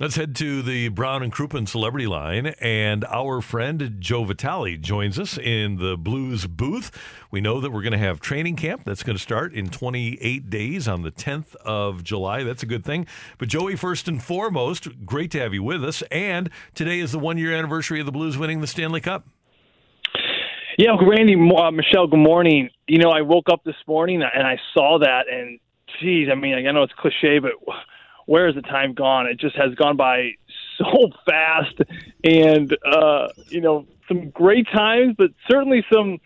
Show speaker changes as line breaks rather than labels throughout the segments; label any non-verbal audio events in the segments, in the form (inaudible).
Let's head to the Brown and Crouppen celebrity line, and our friend Joe Vitale joins us in the Blues booth. We know that we're going to have training camp that's going to start in 28 days on the 10th of July. That's a good thing. But Joey, first and foremost, great to have you with us. And today is the one-year anniversary of the Blues winning the Stanley Cup.
Yeah, Randy, uh, Michelle. Good morning. You know, I woke up this morning and I saw that, and geez, I mean, I know it's cliche, but where has the time gone? It just has gone by so (laughs) fast, and uh, you know some great times, but certainly some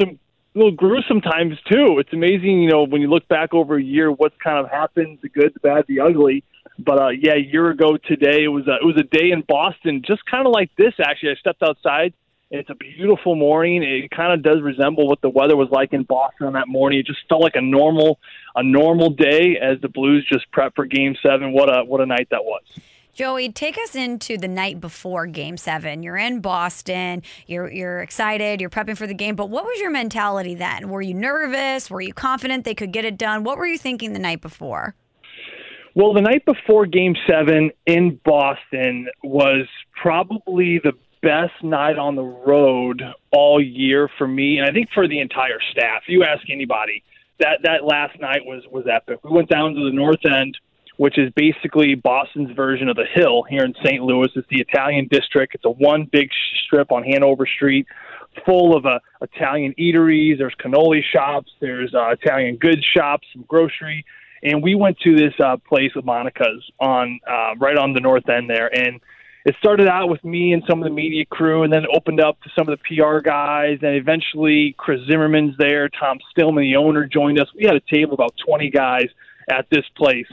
some little gruesome times too. It's amazing, you know, when you look back over a year, what's kind of happened: the good, the bad, the ugly. But uh, yeah, a year ago today, it was a, it was a day in Boston, just kind of like this. Actually, I stepped outside. It's a beautiful morning. It kind of does resemble what the weather was like in Boston on that morning. It just felt like a normal a normal day as the Blues just prep for Game Seven. What a what a night that was.
Joey, take us into the night before Game Seven. You're in Boston. You're you're excited. You're prepping for the game. But what was your mentality then? Were you nervous? Were you confident they could get it done? What were you thinking the night before?
Well, the night before Game Seven in Boston was probably the best night on the road all year for me, and I think for the entire staff. You ask anybody, that that last night was was epic. We went down to the North End, which is basically Boston's version of the Hill here in St. Louis. It's the Italian district. It's a one big strip on Hanover Street, full of uh, Italian eateries. There's cannoli shops. There's uh, Italian goods shops, some grocery. And we went to this uh, place with Monica's on uh, right on the north end there, and it started out with me and some of the media crew, and then opened up to some of the PR guys, and eventually Chris Zimmerman's there, Tom Stillman, the owner, joined us. We had a table about 20 guys at this place,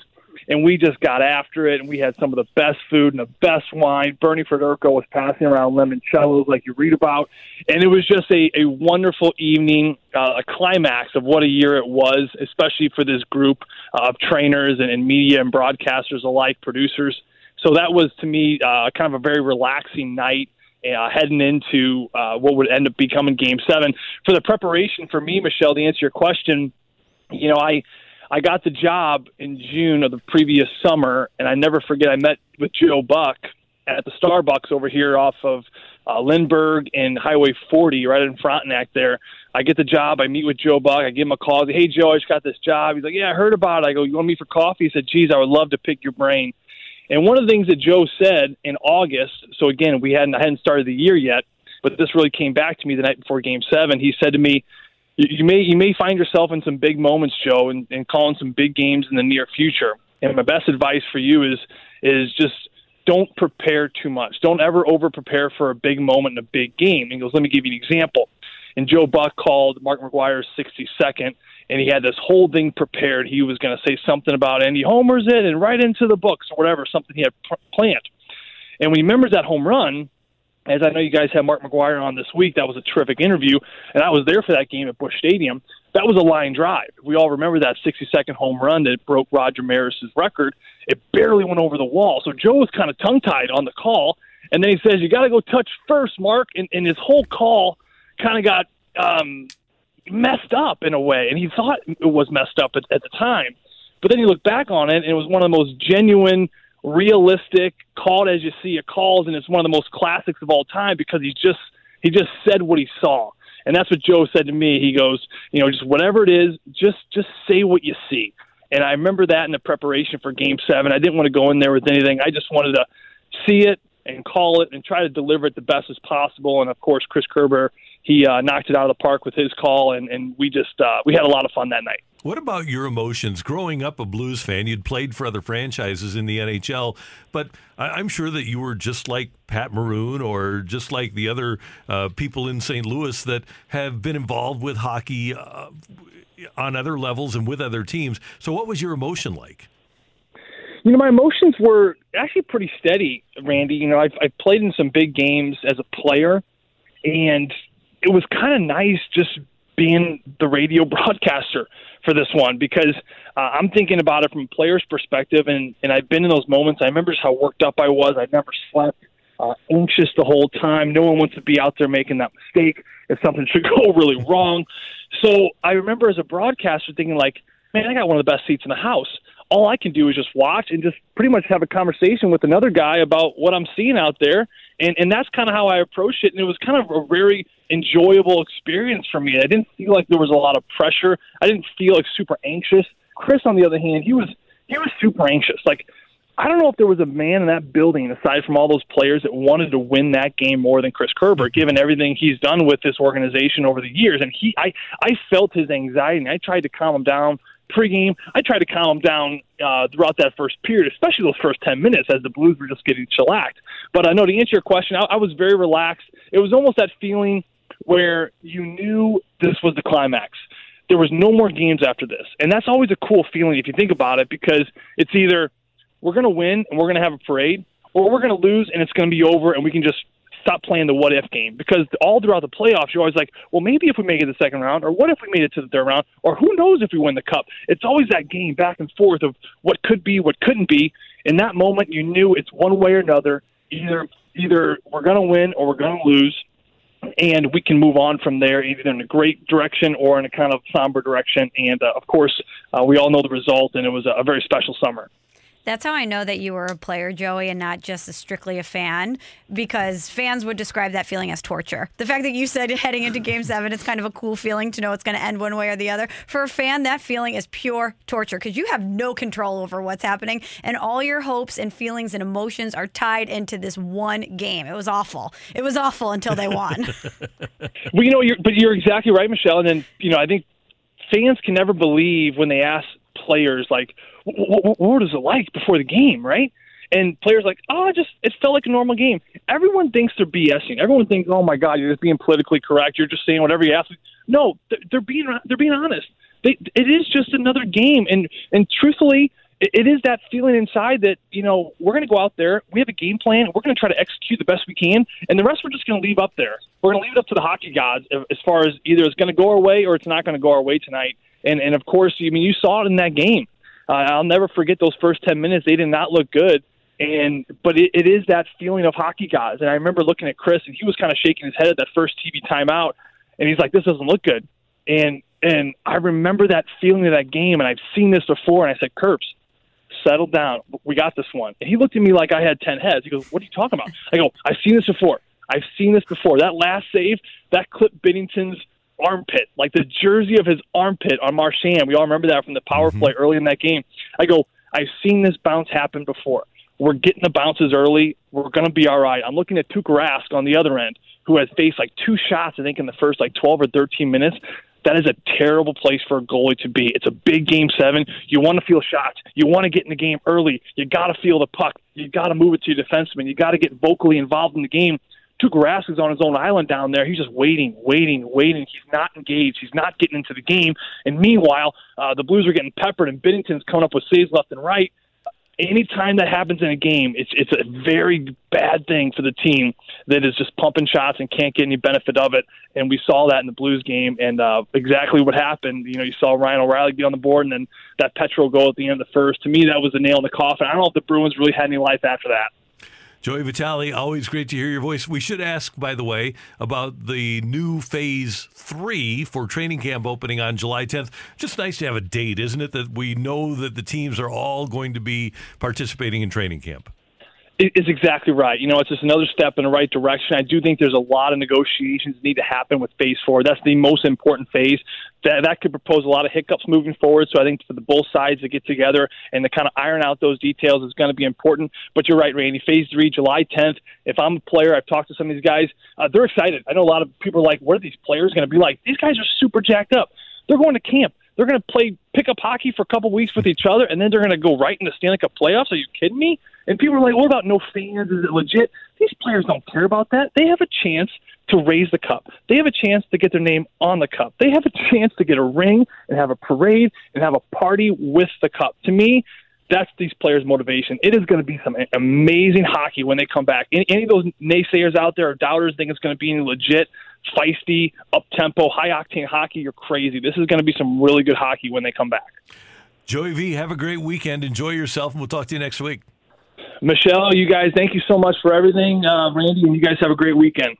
and we just got after it, and we had some of the best food and the best wine. Bernie Federko was passing around limoncellos like you read about, and it was just a, a wonderful evening, uh, a climax of what a year it was, especially for this group of trainers and, and media and broadcasters alike, producers so that was to me uh, kind of a very relaxing night. Uh, heading into uh, what would end up becoming Game Seven. For the preparation for me, Michelle, to answer your question, you know, I I got the job in June of the previous summer, and I never forget. I met with Joe Buck at the Starbucks over here off of uh, Lindbergh and Highway 40, right in Frontenac. There, I get the job. I meet with Joe Buck. I give him a call. I say, hey, Joe, I just got this job. He's like, yeah, I heard about it. I go, you want me for coffee? He said, geez, I would love to pick your brain. And one of the things that Joe said in August, so again, we hadn't I hadn't started the year yet, but this really came back to me the night before Game Seven. He said to me, "You may you may find yourself in some big moments, Joe, and, and calling some big games in the near future. And my best advice for you is is just." Don't prepare too much. Don't ever over prepare for a big moment in a big game. And he goes, Let me give you an example. And Joe Buck called Mark McGwire's 62nd and he had this whole thing prepared. He was going to say something about Andy homers it and right into the books or whatever, something he had planned. And when he remembers that home run, as I know you guys had Mark McGwire on this week, that was a terrific interview, and I was there for that game at Busch Stadium. That was a line drive. We all remember that 60-second home run that broke Roger Maris's record. It barely went over the wall. So Joe was kind of tongue-tied on the call, and then he says, "You got to go touch first, Mark." And, and his whole call kind of got um, messed up in a way, and he thought it was messed up at, at the time. But then you look back on it, and it was one of the most genuine, realistic, called as you see it calls, and it's one of the most classics of all time because he just he just said what he saw, and that's what Joe said to me. He goes, you know, just whatever it is, just just say what you see. And I remember that in the preparation for Game Seven. I didn't want to go in there with anything. I just wanted to see it and call it and try to deliver it the best as possible. And of course, Chris Kerber he uh, knocked it out of the park with his call, and, and we just uh, we had a lot of fun that night.
What about your emotions? Growing up a Blues fan, you'd played for other franchises in the NHL, but I'm sure that you were just like Pat Maroon or just like the other uh, people in St. Louis that have been involved with hockey uh, on other levels and with other teams. So, what was your emotion like?
You know, my emotions were actually pretty steady, Randy. You know, I've, I've played in some big games as a player, and it was kind of nice just being the radio (laughs) broadcaster for this one because uh, I'm thinking about it from a player's perspective, and and I've been in those moments. I remember just how worked up I was. I never slept, uh, anxious the whole time. No one wants to be out there making that mistake if something should (laughs) go really wrong. So I remember as a broadcaster thinking like, man, I got one of the best seats in the house. All I can do is just watch and just pretty much have a conversation with another guy about what I'm seeing out there, and and that's kind of how I approached it. And it was kind of a very enjoyable experience for me. I didn't feel like there was a lot of pressure. I didn't feel like super anxious. Chris, on the other hand, he was he was super anxious. Like I don't know if there was a man in that building aside from all those players that wanted to win that game more than Chris Kerber, mm-hmm. given everything he's done with this organization over the years. And he, I, I felt his anxiety. and I tried to calm him down pregame. I tried to calm down uh, throughout that first period, especially those first ten minutes as the Blues were just getting shellacked. But I know to answer your question, I, I was very relaxed. It was almost that feeling where you knew this was the climax. There was no more games after this. And that's always a cool feeling if you think about it because it's either we're going to win and we're going to have a parade or we're going to lose and it's going to be over and we can just stop playing the what if game because all throughout the playoffs you're always like, well maybe if we make it the second round or what if we made it to the third round or who knows if we win the cup. It's always that game back and forth of what could be, what couldn't be. In that moment you knew it's one way or another. Either either we're going to win or we're going to lose and we can move on from there either in a great direction or in a kind of somber direction. And uh, of course, uh, we all know the result, and it was a very special summer.
That's how I know that you were a player, Joey, and not just a strictly a fan, because fans would describe that feeling as torture. The fact that you said heading into game (laughs) seven, it's kind of a cool feeling to know it's going to end one way or the other. For a fan, that feeling is pure torture because you have no control over what's happening, and all your hopes and feelings and emotions are tied into this one game. It was awful. It was awful until they won. (laughs)
well, you know, you're, but you're exactly right, Michelle. And then, you know, I think fans can never believe when they ask players like, what, what was it like before the game, right? And players like, oh, just it felt like a normal game. Everyone thinks they're BSing. Everyone thinks, oh my God, you're just being politically correct. You're just saying whatever you ask. No, they're being they're being honest. They, it is just another game, and and truthfully, it is that feeling inside that you know we're going to go out there. We have a game plan. We're going to try to execute the best we can, and the rest we're just going to leave up there. We're going to leave it up to the hockey gods as far as either it's going to go our way or it's not going to go our way tonight. And and of course, I mean, you saw it in that game. Uh, I'll never forget those first ten minutes. They did not look good, and but it, it is that feeling of hockey guys. And I remember looking at Chris, and he was kind of shaking his head at that first TV timeout, and he's like, "This doesn't look good." And and I remember that feeling of that game, and I've seen this before. And I said, "Kurps, settle down. We got this one." And he looked at me like I had ten heads. He goes, "What are you talking about?" I go, "I've seen this before. I've seen this before. That last save, that clip Binnington's armpit, like the jersey of his armpit on Marchand. We all remember that from the power mm-hmm. play early in that game. I go, I've seen this bounce happen before. We're getting the bounces early. We're going to be all right. I'm looking at Tuukka Rask on the other end, who has faced like two shots, I think, in the first like 12 or 13 minutes. That is a terrible place for a goalie to be. It's a big game seven. You want to feel shots. You want to get in the game early. You got to feel the puck. You got to move it to your defenseman. You got to get vocally involved in the game. Tuukka is on his own island down there. He's just waiting, waiting, waiting. He's not engaged. He's not getting into the game. And meanwhile, uh, the Blues are getting peppered, and Binnington's coming up with saves left and right. Anytime that happens in a game, it's it's a very bad thing for the team that is just pumping shots and can't get any benefit of it. And we saw that in the Blues game, and uh, exactly what happened. You know, you saw Ryan O'Reilly be on the board, and then that Petro goal at the end of the first. To me, that was a nail in the coffin. I don't know if the Bruins really had any life after that.
Joey Vitale, always great to hear your voice. We should ask, by the way, about the new phase three for training camp opening on July 10th. Just nice to have a date, isn't it? That we know that the teams are all going to be participating in training camp
is exactly right. You know, it's just another step in the right direction. I do think there's a lot of negotiations that need to happen with phase four. That's the most important phase. That that could propose a lot of hiccups moving forward. So I think for the both sides to get together and to kind of iron out those details is going to be important. But you're right, Randy. Phase three, July 10th. If I'm a player, I've talked to some of these guys. Uh, they're excited. I know a lot of people are like, "What are these players going to be like?" These guys are super jacked up. They're going to camp They're going to play pickup hockey for a couple weeks with each other, and then they're going to go right into Stanley Cup playoffs. Are you kidding me? And people are like, "What about no fans? Is it legit?" These players don't care about that. They have a chance to raise the cup. They have a chance to get their name on the cup. They have a chance to get a ring and have a parade and have a party with the cup. To me, that's these players' motivation. It is going to be some amazing hockey when they come back. Any, any of those naysayers out there or doubters think it's going to be legit, feisty, up tempo, high octane hockey. You're crazy. This is going to be some really good hockey when they come back.
Joey V, have a great weekend. Enjoy yourself, and we'll talk to you next week.
Michelle, you guys, thank you so much for everything. Uh, Randy, and you guys have a great weekend.